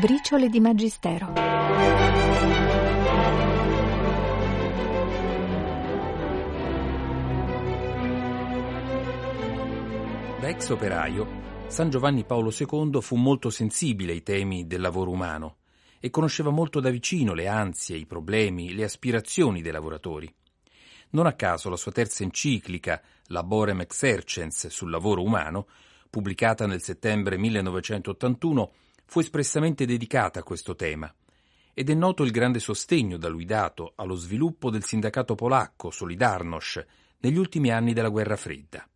Briciole di Magistero. Da ex operaio, San Giovanni Paolo II fu molto sensibile ai temi del lavoro umano e conosceva molto da vicino le ansie, i problemi, le aspirazioni dei lavoratori. Non a caso la sua terza enciclica, Laborem Exercens sul lavoro umano, pubblicata nel settembre 1981, fu espressamente dedicata a questo tema ed è noto il grande sostegno da lui dato allo sviluppo del sindacato polacco Solidarność negli ultimi anni della guerra fredda.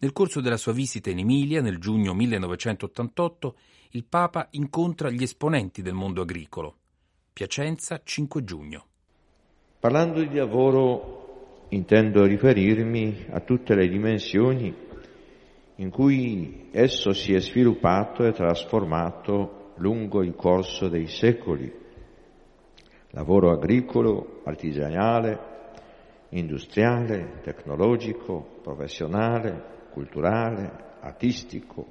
Nel corso della sua visita in Emilia nel giugno 1988 il Papa incontra gli esponenti del mondo agricolo. Piacenza, 5 giugno. Parlando di lavoro intendo riferirmi a tutte le dimensioni in cui esso si è sviluppato e trasformato lungo il corso dei secoli. Lavoro agricolo, artigianale, industriale, tecnologico, professionale, culturale, artistico.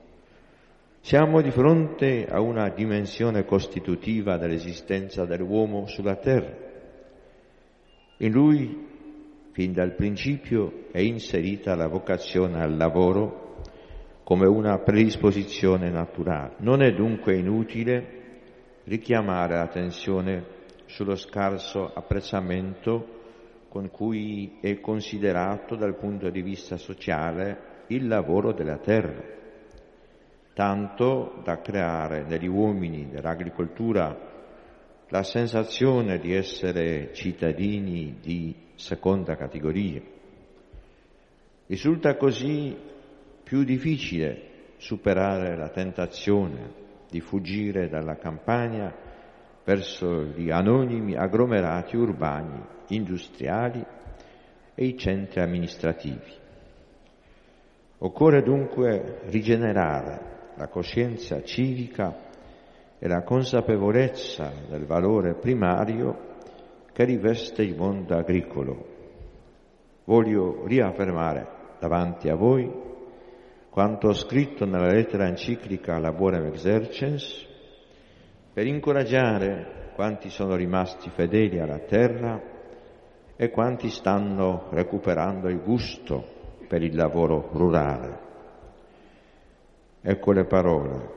Siamo di fronte a una dimensione costitutiva dell'esistenza dell'uomo sulla terra. In lui, fin dal principio, è inserita la vocazione al lavoro come una predisposizione naturale. Non è dunque inutile richiamare l'attenzione sullo scarso apprezzamento con cui è considerato dal punto di vista sociale il lavoro della terra, tanto da creare negli uomini dell'agricoltura la sensazione di essere cittadini di seconda categoria. Risulta così più difficile superare la tentazione di fuggire dalla campagna verso gli anonimi agglomerati urbani, industriali e i centri amministrativi. Occorre dunque rigenerare la coscienza civica e la consapevolezza del valore primario che riveste il mondo agricolo. Voglio riaffermare davanti a voi quanto ho scritto nella lettera enciclica Laborem Exercens, per incoraggiare quanti sono rimasti fedeli alla terra e quanti stanno recuperando il gusto per il lavoro rurale. Ecco le parole.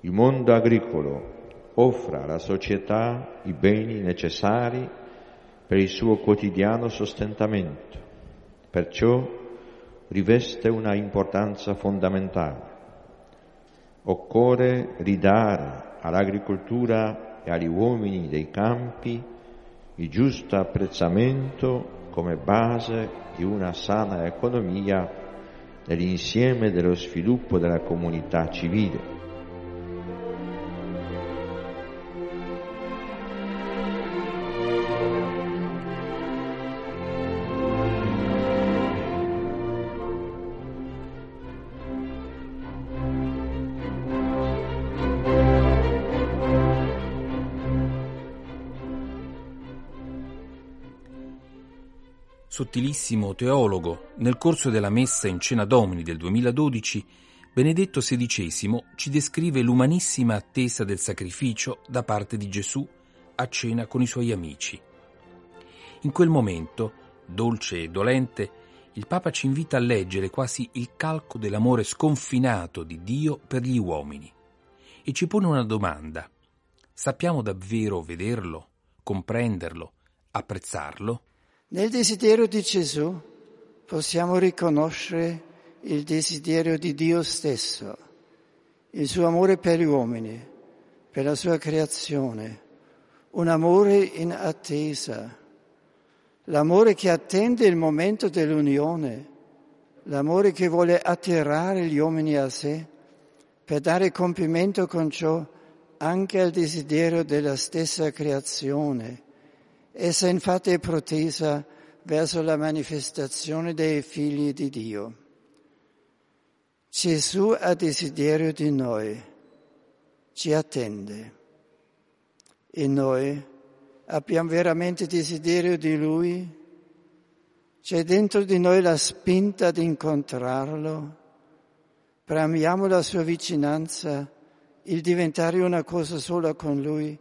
Il mondo agricolo offre alla società i beni necessari per il suo quotidiano sostentamento. Perciò riveste una importanza fondamentale. Occorre ridare all'agricoltura e agli uomini dei campi il giusto apprezzamento come base di una sana economia nell'insieme dello sviluppo della comunità civile. Sottilissimo teologo, nel corso della messa in Cena Domini del 2012, Benedetto XVI ci descrive l'umanissima attesa del sacrificio da parte di Gesù a cena con i suoi amici. In quel momento, dolce e dolente, il Papa ci invita a leggere quasi il calco dell'amore sconfinato di Dio per gli uomini e ci pone una domanda. Sappiamo davvero vederlo, comprenderlo, apprezzarlo? Nel desiderio di Gesù possiamo riconoscere il desiderio di Dio stesso, il suo amore per gli uomini, per la sua creazione, un amore in attesa, l'amore che attende il momento dell'unione, l'amore che vuole attirare gli uomini a sé per dare compimento con ciò anche al desiderio della stessa creazione Essa infatti è protesa verso la manifestazione dei figli di Dio. Gesù ha desiderio di noi, ci attende e noi abbiamo veramente desiderio di Lui? C'è dentro di noi la spinta di incontrarlo? Bramiamo la sua vicinanza il diventare una cosa sola con Lui,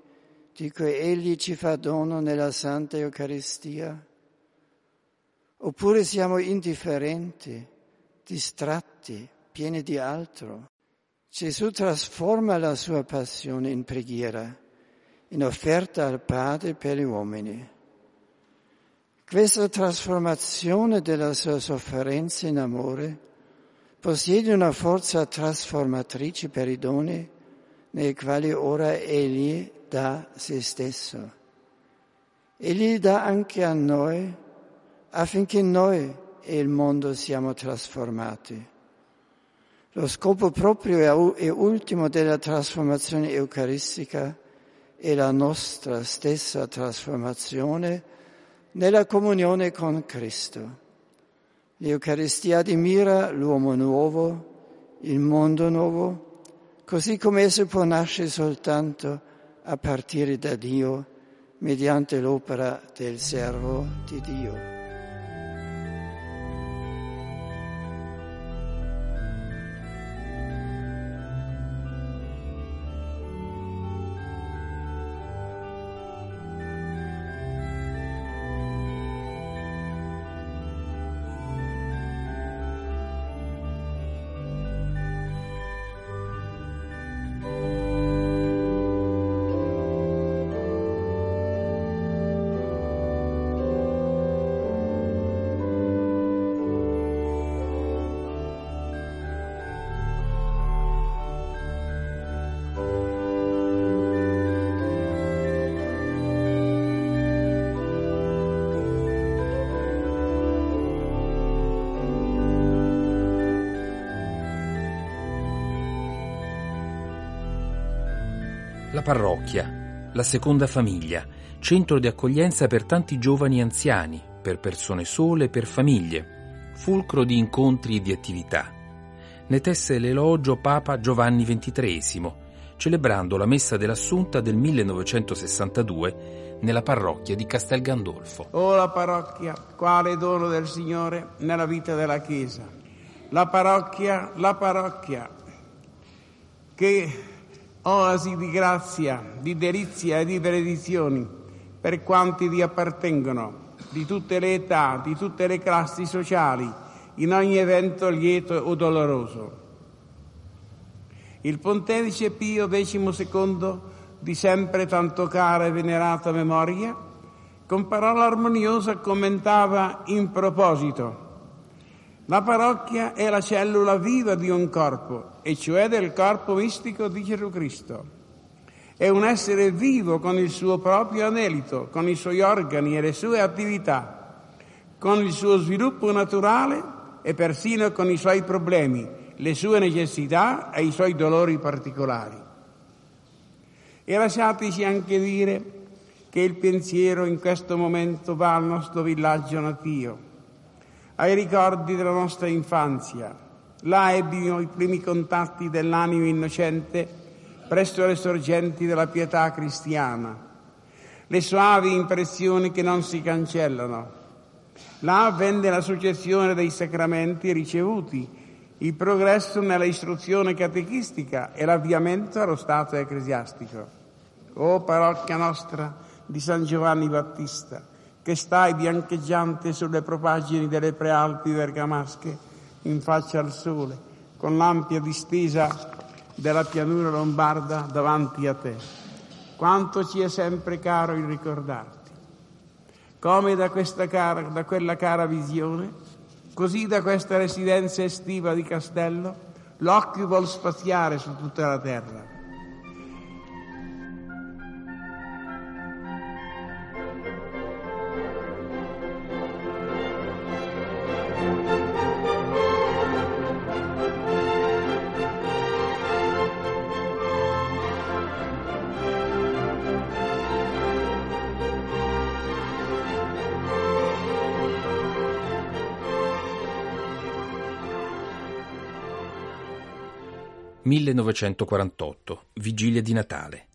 di cui Egli ci fa dono nella Santa Eucaristia? Oppure siamo indifferenti, distratti, pieni di altro? Gesù trasforma la sua passione in preghiera, in offerta al Padre per gli uomini. Questa trasformazione della sua sofferenza in amore possiede una forza trasformatrice per i doni nei quali ora Egli dà se stesso. Egli dà anche a noi affinché noi e il mondo siamo trasformati. Lo scopo proprio e ultimo della trasformazione eucaristica è la nostra stessa trasformazione nella comunione con Cristo. L'Eucaristia admira l'uomo nuovo, il mondo nuovo, così come esso può nascere soltanto a partire da Dio mediante l'opera del servo di Dio. La parrocchia, la seconda famiglia, centro di accoglienza per tanti giovani anziani, per persone sole, per famiglie, fulcro di incontri e di attività. Ne tesse l'elogio Papa Giovanni XXIII, celebrando la messa dell'Assunta del 1962 nella parrocchia di Castel Gandolfo. Oh la parrocchia, quale dono del Signore nella vita della Chiesa. La parrocchia, la parrocchia, che oasi di grazia, di delizia e di benedizioni per quanti vi appartengono, di tutte le età, di tutte le classi sociali, in ogni evento lieto o doloroso. Il pontefice Pio XII, di sempre tanto cara e venerata memoria, con parola armoniosa commentava in proposito la parrocchia è la cellula viva di un corpo, e cioè del corpo mistico di Gesù Cristo. È un essere vivo con il suo proprio anelito, con i suoi organi e le sue attività, con il suo sviluppo naturale e persino con i suoi problemi, le sue necessità e i suoi dolori particolari. E lasciateci anche dire che il pensiero in questo momento va al nostro villaggio natio ai ricordi della nostra infanzia. Là ebbino i primi contatti dell'animo innocente presso le sorgenti della pietà cristiana, le suavi impressioni che non si cancellano. Là avvenne la successione dei sacramenti ricevuti, il progresso nella istruzione catechistica e l'avviamento allo stato ecclesiastico. O parrocchia nostra di San Giovanni Battista, che stai biancheggiante sulle propagini delle prealpi bergamasche in faccia al sole, con l'ampia distesa della pianura lombarda davanti a te. Quanto ci è sempre caro il ricordarti. Come da, cara, da quella cara visione, così da questa residenza estiva di Castello, l'occhio vuol spaziare su tutta la terra 1948, vigilia di Natale.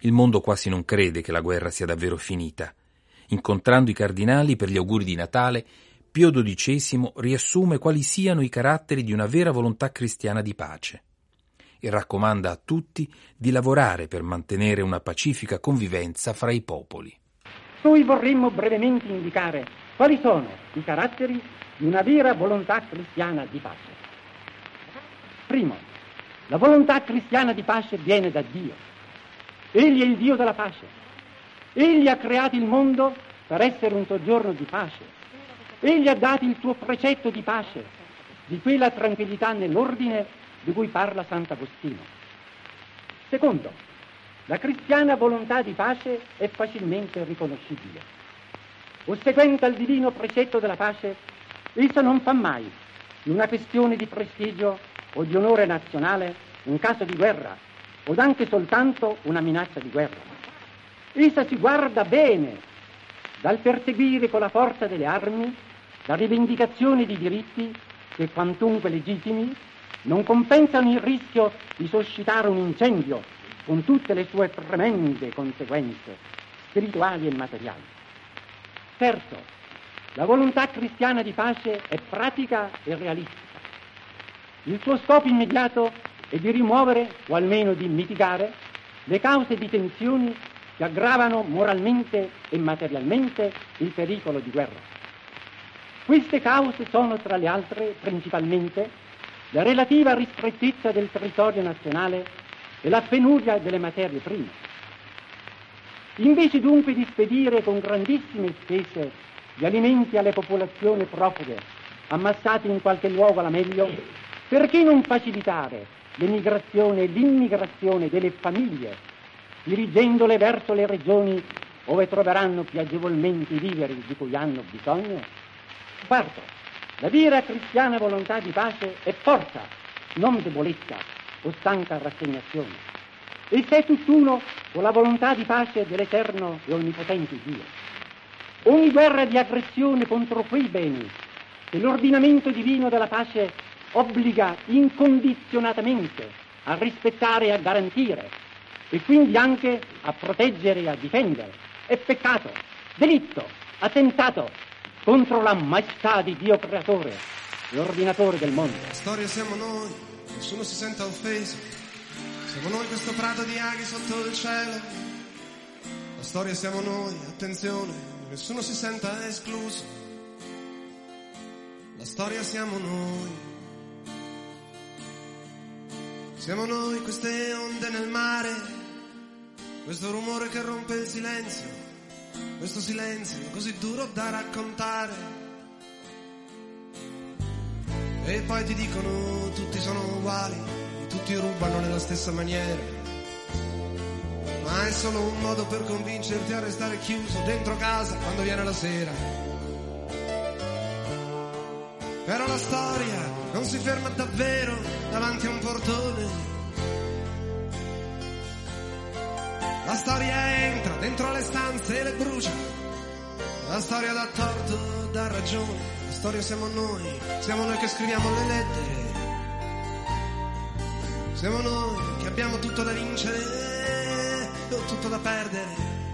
Il mondo quasi non crede che la guerra sia davvero finita. Incontrando i cardinali per gli auguri di Natale, Pio XII riassume quali siano i caratteri di una vera volontà cristiana di pace. e raccomanda a tutti di lavorare per mantenere una pacifica convivenza fra i popoli. Noi vorremmo brevemente indicare quali sono i caratteri di una vera volontà cristiana di pace. Primo, la volontà cristiana di pace viene da Dio. Egli è il Dio della pace. Egli ha creato il mondo per essere un soggiorno di pace. Egli ha dato il tuo precetto di pace, di quella tranquillità nell'ordine di cui parla Sant'Agostino. Secondo, la cristiana volontà di pace è facilmente riconoscibile. Osseguente al divino precetto della pace, essa non fa mai di una questione di prestigio o di onore nazionale un caso di guerra o anche soltanto una minaccia di guerra. Essa si guarda bene dal perseguire con la forza delle armi la rivendicazione di diritti che, quantunque legittimi, non compensano il rischio di suscitare un incendio con tutte le sue tremende conseguenze spirituali e materiali. Terzo, la volontà cristiana di pace è pratica e realistica. Il suo scopo immediato è di rimuovere o almeno di mitigare le cause di tensioni che aggravano moralmente e materialmente il pericolo di guerra. Queste cause sono, tra le altre, principalmente la relativa ristrettezza del territorio nazionale e la penuria delle materie prime. Invece dunque di spedire con grandissime spese gli alimenti alle popolazioni profughe, ammassate in qualche luogo alla meglio, perché non facilitare l'emigrazione e l'immigrazione delle famiglie, dirigendole verso le regioni dove troveranno più agevolmente i viveri di cui hanno bisogno? Quarto, la vera cristiana volontà di pace è forza, non debolezza o stanca rassegnazione. Essa è tutt'uno con la volontà di pace dell'eterno e onnipotente Dio. Ogni guerra di aggressione contro quei beni che l'ordinamento divino della pace obbliga incondizionatamente a rispettare e a garantire e quindi anche a proteggere e a difendere è peccato, delitto, attentato contro la maestà di Dio creatore e ordinatore del mondo. La storia siamo noi, nessuno si senta offeso. Siamo noi questo prato di aghi sotto il cielo. La storia siamo noi, attenzione, nessuno si senta escluso. La storia siamo noi. Siamo noi queste onde nel mare, questo rumore che rompe il silenzio questo silenzio così duro da raccontare. E poi ti dicono tutti sono uguali, tutti rubano nella stessa maniera. Ma è solo un modo per convincerti a restare chiuso dentro casa quando viene la sera. Però la storia non si ferma davvero davanti a un portone La storia entra dentro le stanze e le brucia. La storia dà torto, dà ragione. La storia siamo noi, siamo noi che scriviamo le lettere. Siamo noi che abbiamo tutto da vincere o tutto da perdere.